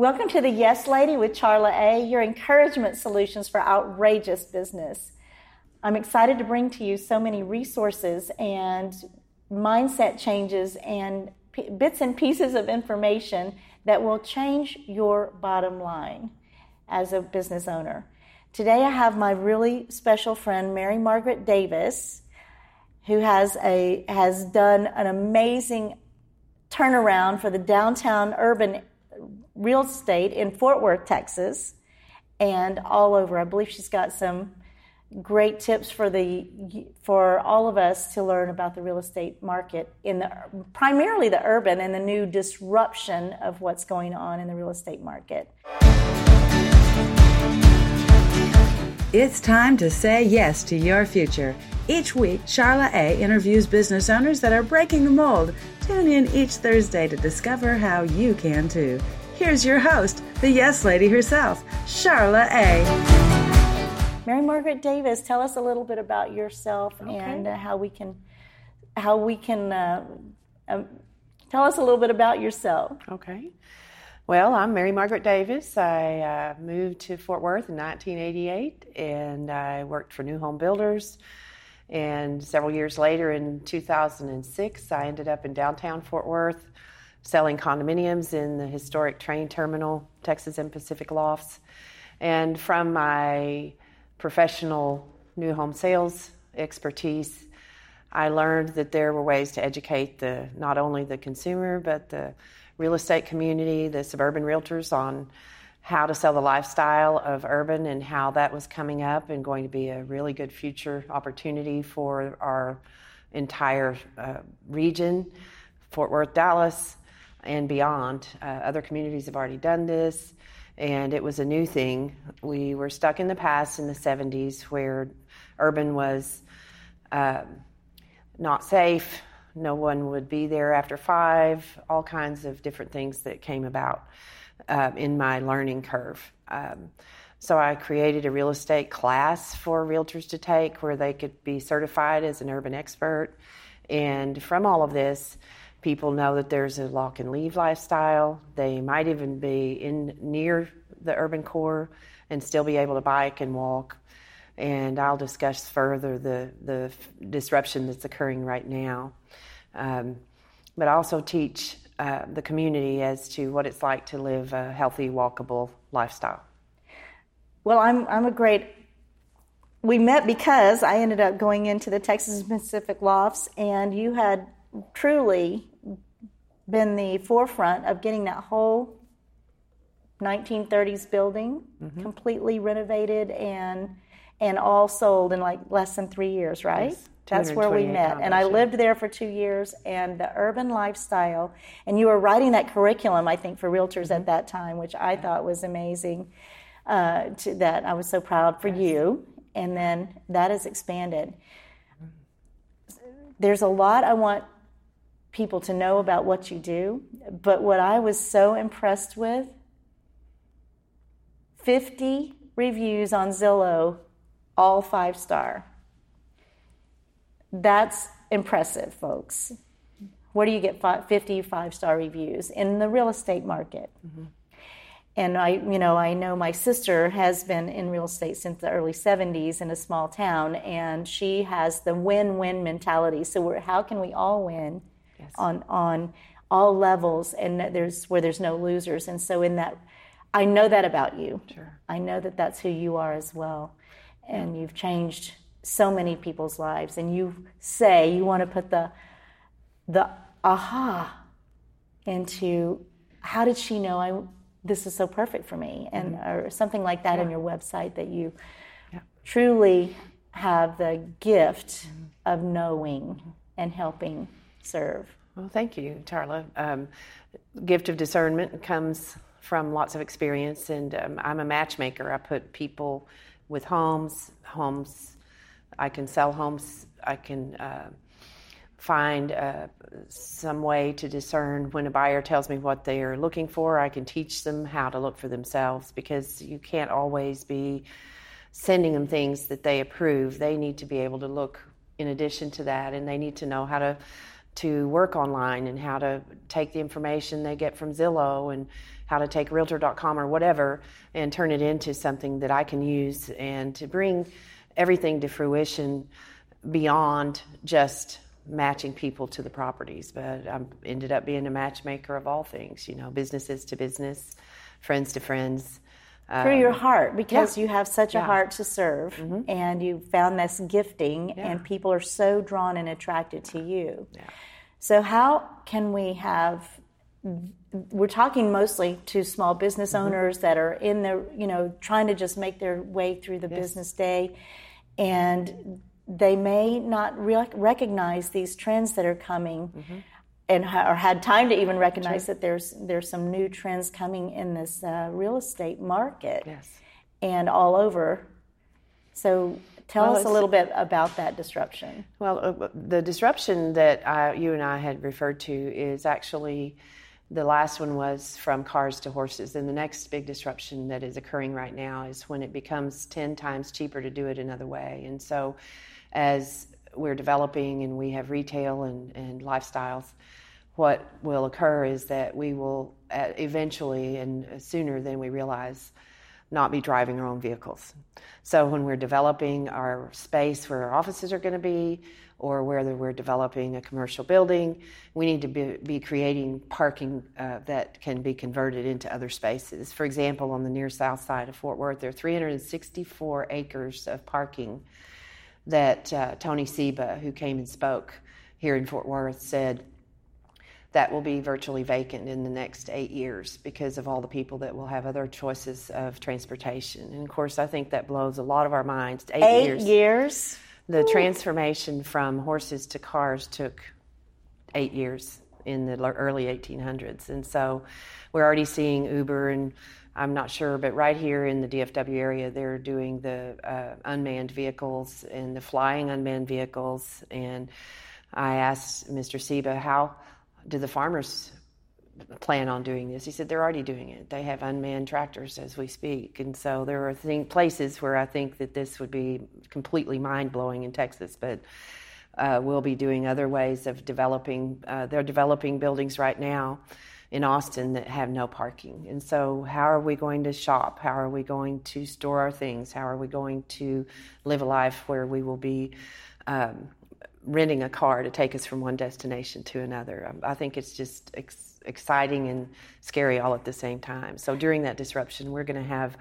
Welcome to the Yes Lady with Charla A, your encouragement solutions for outrageous business. I'm excited to bring to you so many resources and mindset changes and p- bits and pieces of information that will change your bottom line as a business owner. Today I have my really special friend Mary Margaret Davis who has a has done an amazing turnaround for the downtown urban real estate in Fort Worth, Texas, and all over. I believe she's got some great tips for the for all of us to learn about the real estate market in the primarily the urban and the new disruption of what's going on in the real estate market. It's time to say yes to your future. Each week, Charla A interviews business owners that are breaking the mold. Tune in each Thursday to discover how you can too. Here's your host, the Yes Lady herself, Charla A. Mary Margaret Davis, tell us a little bit about yourself okay. and uh, how we can, how we can, uh, um, tell us a little bit about yourself. Okay. Well, I'm Mary Margaret Davis. I uh, moved to Fort Worth in 1988 and I worked for New Home Builders and several years later, in 2006, I ended up in downtown Fort Worth selling condominiums in the historic train terminal, Texas and Pacific Lofts. And from my professional new home sales expertise, I learned that there were ways to educate the not only the consumer but the real estate community, the suburban realtors on how to sell the lifestyle of urban and how that was coming up and going to be a really good future opportunity for our entire uh, region, Fort Worth, Dallas, and beyond. Uh, other communities have already done this, and it was a new thing. We were stuck in the past in the 70s where urban was uh, not safe. No one would be there after five, all kinds of different things that came about uh, in my learning curve. Um, so I created a real estate class for realtors to take where they could be certified as an urban expert. And from all of this, people know that there's a lock and leave lifestyle. They might even be in near the urban core and still be able to bike and walk. And I'll discuss further the, the disruption that's occurring right now. Um, but I also teach uh, the community as to what it's like to live a healthy, walkable lifestyle. Well, I'm, I'm a great. We met because I ended up going into the Texas Pacific Lofts, and you had truly been the forefront of getting that whole 1930s building mm-hmm. completely renovated and and all sold in like less than three years, right? Yes. That's where we met. And I lived there for two years, and the urban lifestyle, and you were writing that curriculum, I think, for realtors mm-hmm. at that time, which I yeah. thought was amazing. Uh, to, that I was so proud for yes. you. And then that has expanded. There's a lot I want people to know about what you do, but what I was so impressed with 50 reviews on Zillow, all five star. That's impressive, folks. Where do you get 50 five star reviews? In the real estate market. Mm-hmm. And I, you know, I know my sister has been in real estate since the early 70s in a small town, and she has the win-win mentality. So, how can we all win yes. on on all levels, and there's where there's no losers? And so, in that, I know that about you. Sure. I know that that's who you are as well, and you've changed so many people's lives and you say you want to put the the aha into how did she know I this is so perfect for me and mm-hmm. or something like that yeah. on your website that you yeah. truly have the gift mm-hmm. of knowing mm-hmm. and helping serve. Well, thank you, Charla. Um, gift of discernment comes from lots of experience, and um, I'm a matchmaker. I put people with homes, homes I can sell homes. I can uh, find uh, some way to discern when a buyer tells me what they are looking for. I can teach them how to look for themselves because you can't always be sending them things that they approve. They need to be able to look in addition to that, and they need to know how to to work online and how to take the information they get from Zillow and how to take realtor.com or whatever and turn it into something that I can use and to bring everything to fruition beyond just matching people to the properties. But I ended up being a matchmaker of all things, you know, businesses to business, friends to friends. Through um, your heart, because yeah. you have such yeah. a heart to serve, mm-hmm. and you found this gifting, yeah. and people are so drawn and attracted to you. So, how can we have we're talking mostly to small business mm-hmm. owners that are in the you know trying to just make their way through the yes. business day and they may not re- recognize these trends that are coming mm-hmm. and ha- or had time to even recognize that there's there's some new trends coming in this uh, real estate market yes. and all over so tell well, us a little bit about that disruption well uh, the disruption that I, you and i had referred to is actually the last one was from cars to horses. And the next big disruption that is occurring right now is when it becomes 10 times cheaper to do it another way. And so, as we're developing and we have retail and, and lifestyles, what will occur is that we will uh, eventually and sooner than we realize not be driving our own vehicles. So when we're developing our space where our offices are going to be, or whether we're developing a commercial building, we need to be, be creating parking uh, that can be converted into other spaces. For example, on the near south side of Fort Worth, there are 364 acres of parking that uh, Tony Seba, who came and spoke here in Fort Worth, said that will be virtually vacant in the next eight years because of all the people that will have other choices of transportation. And of course, I think that blows a lot of our minds. Eight, eight years. years. The Ooh. transformation from horses to cars took eight years in the early 1800s. And so we're already seeing Uber and I'm not sure, but right here in the DFW area, they're doing the uh, unmanned vehicles and the flying unmanned vehicles. And I asked Mr. Seba, how do the farmers plan on doing this? He said they're already doing it. They have unmanned tractors as we speak, and so there are places where I think that this would be completely mind blowing in Texas, but. Uh, we'll be doing other ways of developing. Uh, they're developing buildings right now in Austin that have no parking. And so, how are we going to shop? How are we going to store our things? How are we going to live a life where we will be um, renting a car to take us from one destination to another. Um, I think it's just ex- exciting and scary all at the same time. So during that disruption, we're going to have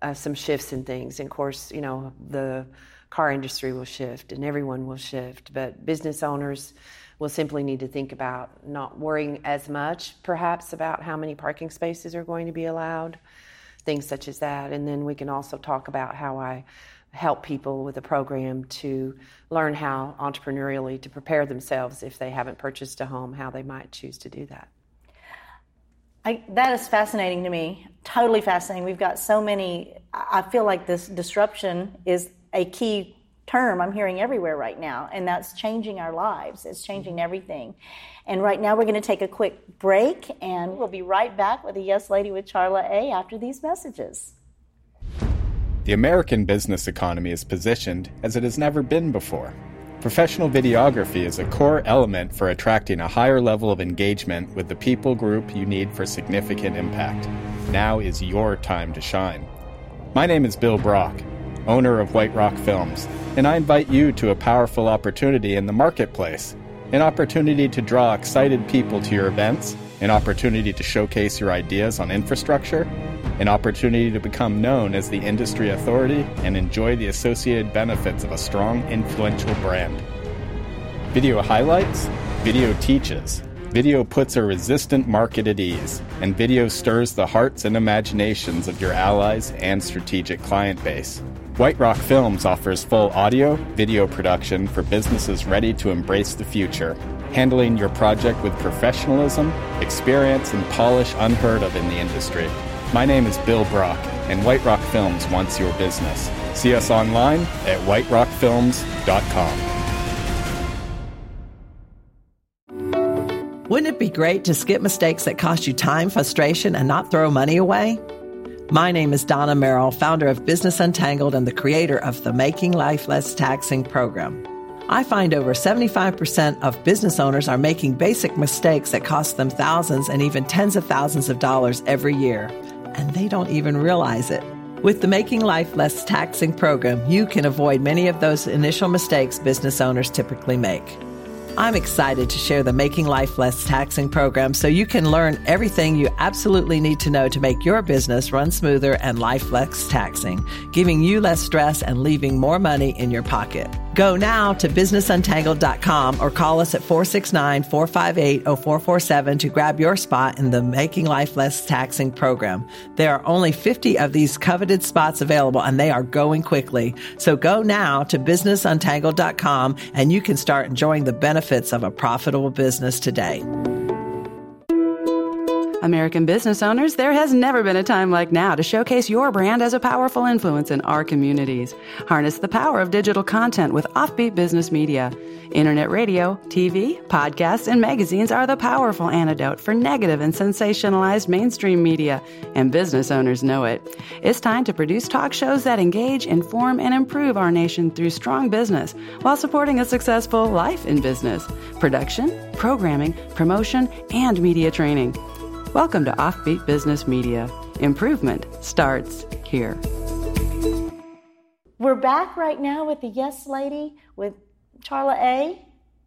uh, some shifts in things. And of course, you know, the car industry will shift and everyone will shift, but business owners will simply need to think about not worrying as much, perhaps, about how many parking spaces are going to be allowed, things such as that. And then we can also talk about how I help people with a program to learn how entrepreneurially to prepare themselves if they haven't purchased a home, how they might choose to do that. I, that is fascinating to me. Totally fascinating. We've got so many. I feel like this disruption is a key term I'm hearing everywhere right now, and that's changing our lives. It's changing everything. And right now, we're going to take a quick break, and we'll be right back with a Yes Lady with Charla A after these messages. The American business economy is positioned as it has never been before. Professional videography is a core element for attracting a higher level of engagement with the people group you need for significant impact. Now is your time to shine. My name is Bill Brock, owner of White Rock Films, and I invite you to a powerful opportunity in the marketplace an opportunity to draw excited people to your events, an opportunity to showcase your ideas on infrastructure, an opportunity to become known as the industry authority and enjoy the associated benefits of a strong, influential brand. Video highlights, video teaches. Video puts a resistant market at ease, and video stirs the hearts and imaginations of your allies and strategic client base. White Rock Films offers full audio, video production for businesses ready to embrace the future, handling your project with professionalism, experience, and polish unheard of in the industry. My name is Bill Brock, and White Rock Films wants your business. See us online at whiterockfilms.com. Wouldn't it be great to skip mistakes that cost you time, frustration, and not throw money away? My name is Donna Merrill, founder of Business Untangled and the creator of the Making Life Less Taxing program. I find over 75% of business owners are making basic mistakes that cost them thousands and even tens of thousands of dollars every year, and they don't even realize it. With the Making Life Less Taxing program, you can avoid many of those initial mistakes business owners typically make. I'm excited to share the Making Life Less Taxing program so you can learn everything you absolutely need to know to make your business run smoother and life less taxing, giving you less stress and leaving more money in your pocket. Go now to businessuntangled.com or call us at 469 458 0447 to grab your spot in the Making Life Less Taxing program. There are only 50 of these coveted spots available and they are going quickly. So go now to businessuntangled.com and you can start enjoying the benefits of a profitable business today. American business owners, there has never been a time like now to showcase your brand as a powerful influence in our communities. Harness the power of digital content with Offbeat Business Media. Internet radio, TV, podcasts, and magazines are the powerful antidote for negative and sensationalized mainstream media, and business owners know it. It's time to produce talk shows that engage, inform, and improve our nation through strong business while supporting a successful life in business. Production, programming, promotion, and media training. Welcome to Offbeat Business Media. Improvement starts here. We're back right now with the Yes Lady, with Charla A,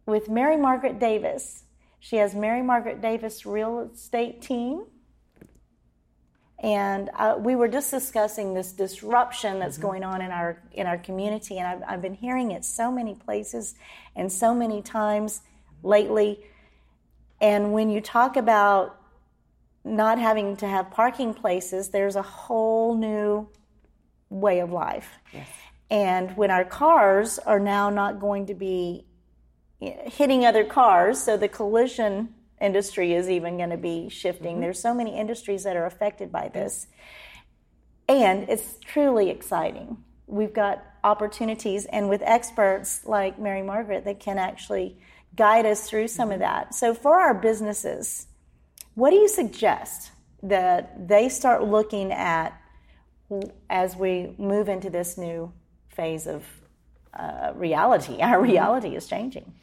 with Mary Margaret Davis. She has Mary Margaret Davis Real Estate Team. And uh, we were just discussing this disruption that's mm-hmm. going on in our in our community, and I've, I've been hearing it so many places and so many times lately. And when you talk about not having to have parking places, there's a whole new way of life. Yes. And when our cars are now not going to be hitting other cars, so the collision industry is even going to be shifting. Mm-hmm. There's so many industries that are affected by this. And it's truly exciting. We've got opportunities, and with experts like Mary Margaret that can actually guide us through some mm-hmm. of that. So, for our businesses, what do you suggest that they start looking at as we move into this new phase of uh, reality? Our reality is changing.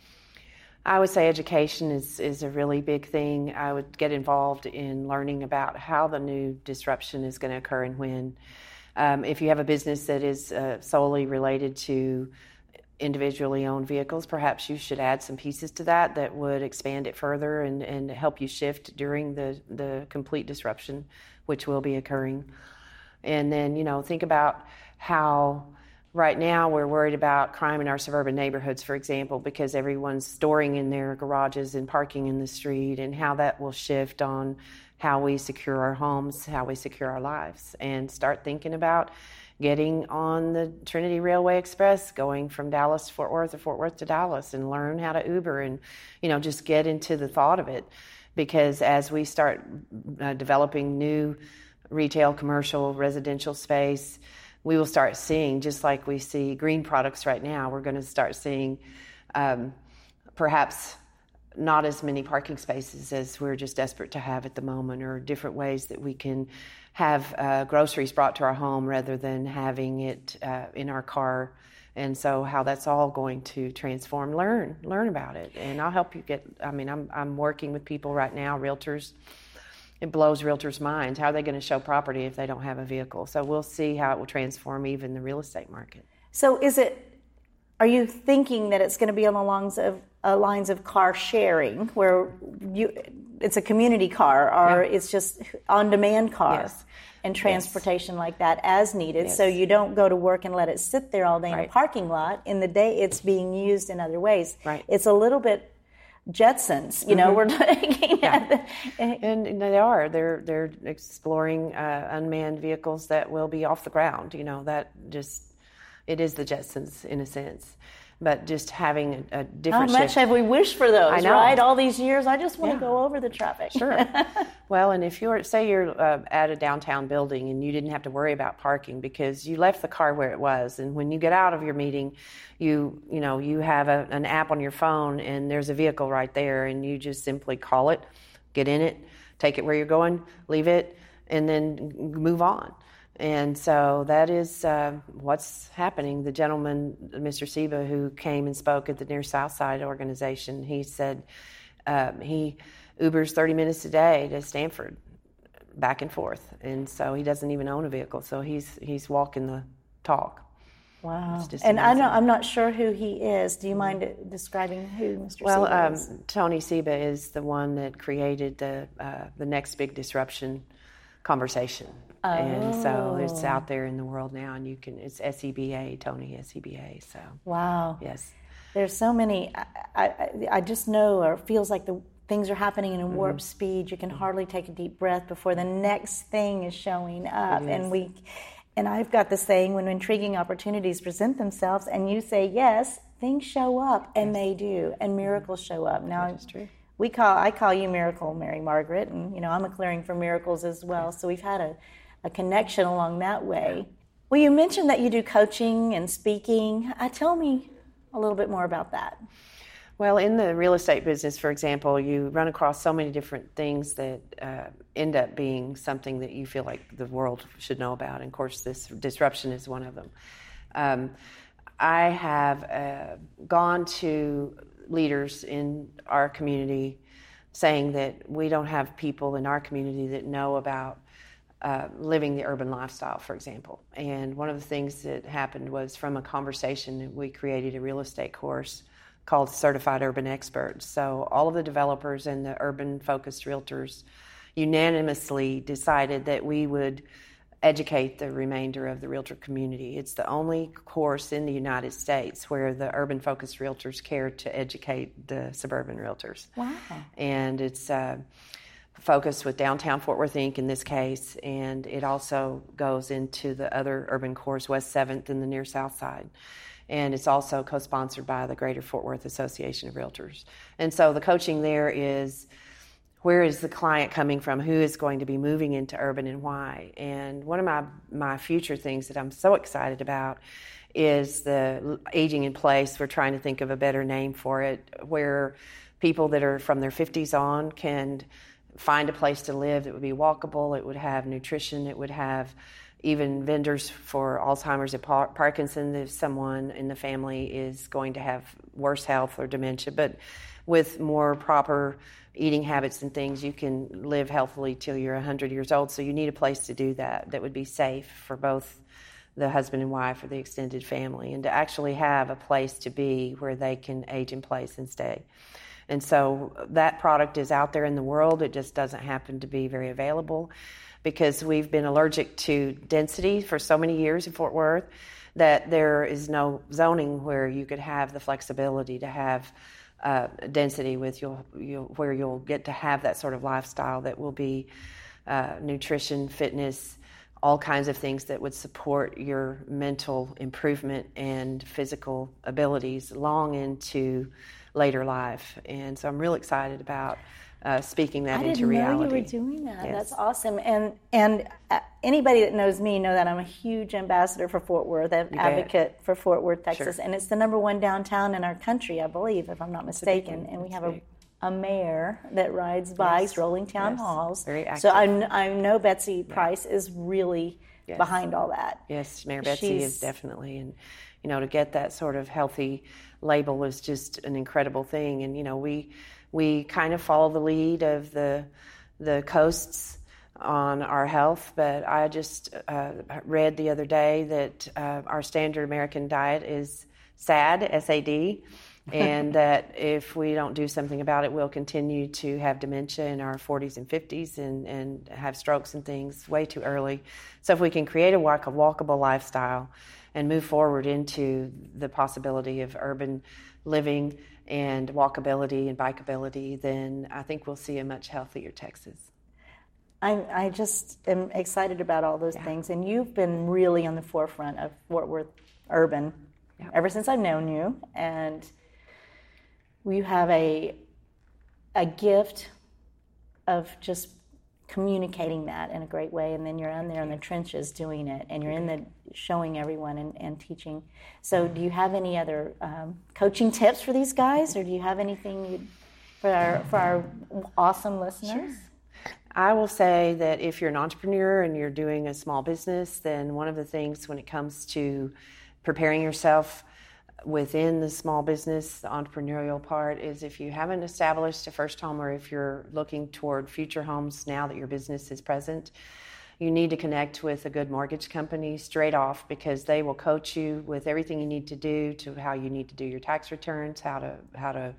I would say education is, is a really big thing. I would get involved in learning about how the new disruption is going to occur and when. Um, if you have a business that is uh, solely related to individually owned vehicles, perhaps you should add some pieces to that that would expand it further and, and help you shift during the, the complete disruption which will be occurring. And then, you know, think about how right now we're worried about crime in our suburban neighborhoods, for example, because everyone's storing in their garages and parking in the street, and how that will shift on how we secure our homes, how we secure our lives, and start thinking about getting on the Trinity Railway Express, going from Dallas to Fort Worth or Fort Worth to Dallas, and learn how to Uber and, you know, just get into the thought of it. Because as we start uh, developing new retail, commercial, residential space, we will start seeing, just like we see green products right now, we're going to start seeing um, perhaps not as many parking spaces as we're just desperate to have at the moment, or different ways that we can have uh, groceries brought to our home rather than having it uh, in our car. And so, how that's all going to transform, learn, learn about it, and I'll help you get. I mean, I'm I'm working with people right now, realtors. It blows realtors' minds. How are they going to show property if they don't have a vehicle? So we'll see how it will transform even the real estate market. So, is it? Are you thinking that it's going to be on the lines of uh, lines of car sharing, where you it's a community car or yeah. it's just on demand car? Yes and transportation yes. like that as needed. Yes. So you don't go to work and let it sit there all day right. in a parking lot. In the day, it's being used in other ways. Right. It's a little bit Jetsons. You know, mm-hmm. we're looking yeah. at the, and, and, they are. They're they're exploring uh, unmanned vehicles that will be off the ground. You know, that just it is the Jetsons in a sense but just having a, a different. How much shift. have we wished for those? Right, all these years, I just want yeah. to go over the traffic. Sure. well, and if you're say you're uh, at a downtown building and you didn't have to worry about parking because you left the car where it was, and when you get out of your meeting, you you know you have a, an app on your phone and there's a vehicle right there, and you just simply call it, get in it, take it where you're going, leave it, and then move on And so that is uh, what's happening. The gentleman, Mr. Seba, who came and spoke at the Near South Side organization, he said um, he Ubers 30 minutes a day to Stanford, back and forth. And so he doesn't even own a vehicle. So he's, he's walking the talk. Wow. And I know I'm not sure who he is. Do you mind describing who Mr. Well, um, Tony Seba is the one that created the uh, the next big disruption conversation. Oh. And so it's oh. out there in the world now, and you can. It's SEBA, Tony SEBA. So wow. Yes. There's so many. I, I, I just know, or feels like the things are happening in a warp mm-hmm. speed. You can hardly take a deep breath before the next thing is showing up, and we and I've got this saying when intriguing opportunities present themselves and you say yes, things show up and yes. they do, and miracles show up. Now, we call I call you Miracle Mary Margaret, and you know I'm a clearing for miracles as well. So we've had a, a connection along that way. Well, you mentioned that you do coaching and speaking. Uh, tell me a little bit more about that. Well, in the real estate business, for example, you run across so many different things that uh, end up being something that you feel like the world should know about. And of course, this disruption is one of them. Um, I have uh, gone to leaders in our community saying that we don't have people in our community that know about uh, living the urban lifestyle, for example. And one of the things that happened was from a conversation, we created a real estate course called Certified Urban Experts. So all of the developers and the urban focused realtors unanimously decided that we would educate the remainder of the realtor community. It's the only course in the United States where the urban focused realtors care to educate the suburban realtors. Wow. And it's uh, focused with Downtown Fort Worth Inc. in this case, and it also goes into the other urban cores, West 7th and the near South Side and it's also co-sponsored by the Greater Fort Worth Association of Realtors. And so the coaching there is where is the client coming from? Who is going to be moving into urban and why? And one of my my future things that I'm so excited about is the aging in place. We're trying to think of a better name for it, where people that are from their 50s on can find a place to live that would be walkable. It would have nutrition. It would have even vendors for Alzheimer's and Parkinson's if someone in the family is going to have worse health or dementia. But with more proper eating habits and things, you can live healthily till you're 100 years old. So you need a place to do that that would be safe for both the husband and wife or the extended family, and to actually have a place to be where they can age in place and stay. And so that product is out there in the world. It just doesn't happen to be very available because we've been allergic to density for so many years in Fort Worth that there is no zoning where you could have the flexibility to have uh, density with you'll, where you'll get to have that sort of lifestyle that will be uh, nutrition, fitness, all kinds of things that would support your mental improvement and physical abilities long into later life. And so I'm real excited about uh, speaking that into reality. I didn't know you were doing that. Yes. That's awesome. And and uh, anybody that knows me know that I'm a huge ambassador for Fort Worth, an advocate for Fort Worth, Texas, sure. and it's the number one downtown in our country, I believe, if I'm not mistaken. And we have a, a mayor that rides bikes, yes. rolling town yes. halls. Very active. So I, I know Betsy yeah. Price is really yes. behind all that. Yes, Mayor Betsy She's, is definitely, and you know, to get that sort of healthy label is just an incredible thing. And you know, we we kind of follow the lead of the the coasts on our health, but I just uh, read the other day that uh, our standard American diet is SAD, S-A-D, and that if we don't do something about it, we'll continue to have dementia in our 40s and 50s and, and have strokes and things way too early. So if we can create a, walk, a walkable lifestyle and move forward into the possibility of urban living and walkability and bikeability, then I think we'll see a much healthier Texas. I, I just am excited about all those yeah. things, and you've been really on the forefront of Fort Worth urban yeah. ever since I've known you, and you have a a gift of just communicating that in a great way and then you're in there in the trenches doing it and you're in the showing everyone and, and teaching. So do you have any other um, coaching tips for these guys or do you have anything you, for our for our awesome listeners? Sure. I will say that if you're an entrepreneur and you're doing a small business, then one of the things when it comes to preparing yourself within the small business, the entrepreneurial part, is if you haven't established a first home or if you're looking toward future homes now that your business is present, you need to connect with a good mortgage company straight off because they will coach you with everything you need to do to how you need to do your tax returns, how to how to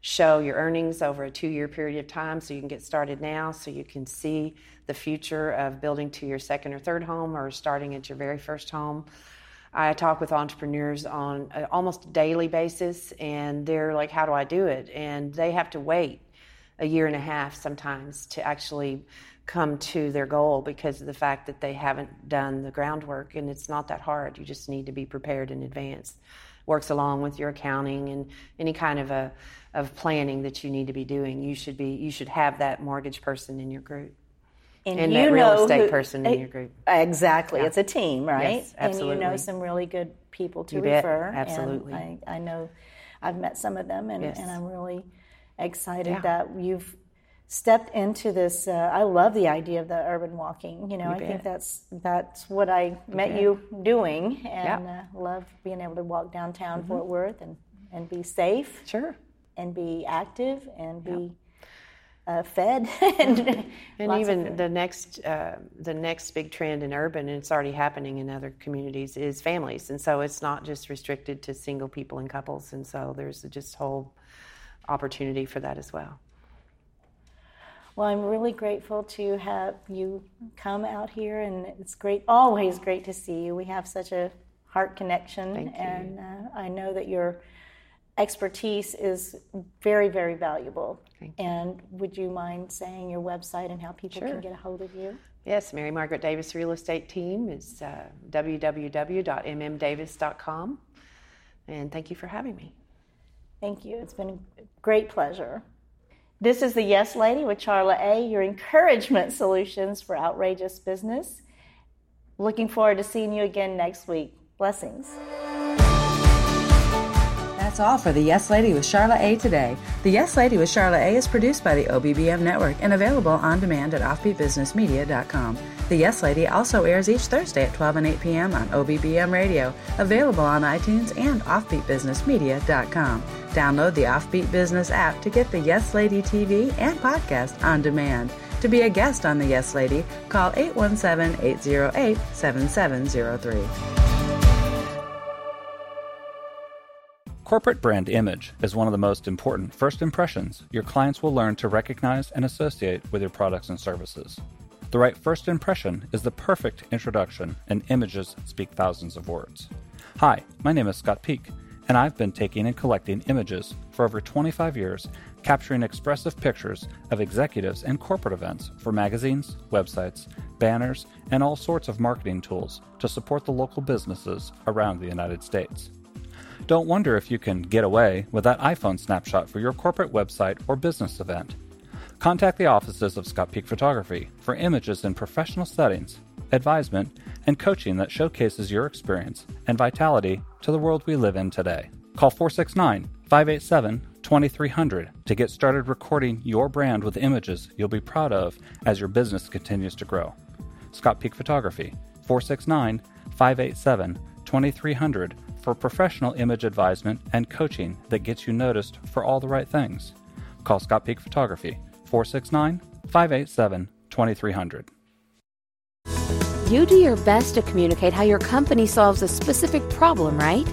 show your earnings over a two year period of time so you can get started now so you can see the future of building to your second or third home or starting at your very first home. I talk with entrepreneurs on a, almost a daily basis and they're like, How do I do it? And they have to wait a year and a half sometimes to actually come to their goal because of the fact that they haven't done the groundwork and it's not that hard. You just need to be prepared in advance. Works along with your accounting and any kind of a of planning that you need to be doing. You should be you should have that mortgage person in your group. And, And you that real know estate who- person in your group. Exactly. Yeah. It's a team, right? Yes, And you know some really good people to You bet. refer. and Absolutely. I, I know I've met some of them, and, Yes. and I'm really excited Yeah. that you've stepped into this. Uh, I love the idea of the urban walking. You know, You I think that's that's what I met bet. you doing, and Yeah. uh, love being able to walk downtown Mm-hmm. Fort Worth and, and be safe Sure. and be active and be uh, fed and, And even the next uh, the next big trend in urban, and it's already happening in other communities, is families. And so it's not just restricted to single people and couples. And so there's just whole opportunity for that as well. Well, I'm really grateful to have you come out here, and it's great, always great to see you. We have such a heart connection, and uh, I know that your expertise is very, very valuable. And would you mind saying your website and how people Sure. can get a hold of you? Yes, Mary Margaret Davis Real Estate Team is uh, www.mmdavis.com. And thank you for having me. Thank you. It's been a great pleasure. This is the Yes Lady with Charla A, your encouragement solutions for outrageous business. Looking forward to seeing you again next week. Blessings. That's all for the Yes Lady with Charlotte A today. The Yes Lady with Charlotte A is produced by the OBBM Network and available on demand at offbeatbusinessmedia.com. The Yes Lady also airs each Thursday at 12 and 8 p.m. on OBBM Radio, available on iTunes and offbeatbusinessmedia.com. Download the Offbeat Business app to get the Yes Lady TV and podcast on demand. To be a guest on the Yes Lady, call 817 808 7703. Corporate brand image is one of the most important first impressions your clients will learn to recognize and associate with your products and services. The right first impression is the perfect introduction, and images speak thousands of words. Hi, my name is Scott Peak, and I've been taking and collecting images for over 25 years, capturing expressive pictures of executives and corporate events for magazines, websites, banners, and all sorts of marketing tools to support the local businesses around the United States. Don't wonder if you can get away with that iPhone snapshot for your corporate website or business event. Contact the offices of Scott Peak Photography for images in professional settings, advisement, and coaching that showcases your experience and vitality to the world we live in today. Call 469 587 2300 to get started recording your brand with images you'll be proud of as your business continues to grow. Scott Peak Photography, 469 587 2300 for professional image advisement and coaching that gets you noticed for all the right things. Call Scott Peak Photography, 469 587 2300. You do your best to communicate how your company solves a specific problem, right?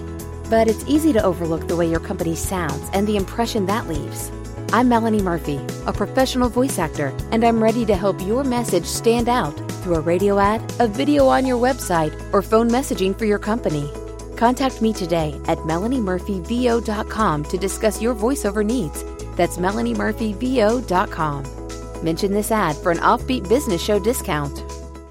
But it's easy to overlook the way your company sounds and the impression that leaves. I'm Melanie Murphy, a professional voice actor, and I'm ready to help your message stand out through a radio ad, a video on your website, or phone messaging for your company. Contact me today at melaniemurphyvo.com to discuss your voiceover needs. That's melaniemurphyvo.com. Mention this ad for an offbeat business show discount.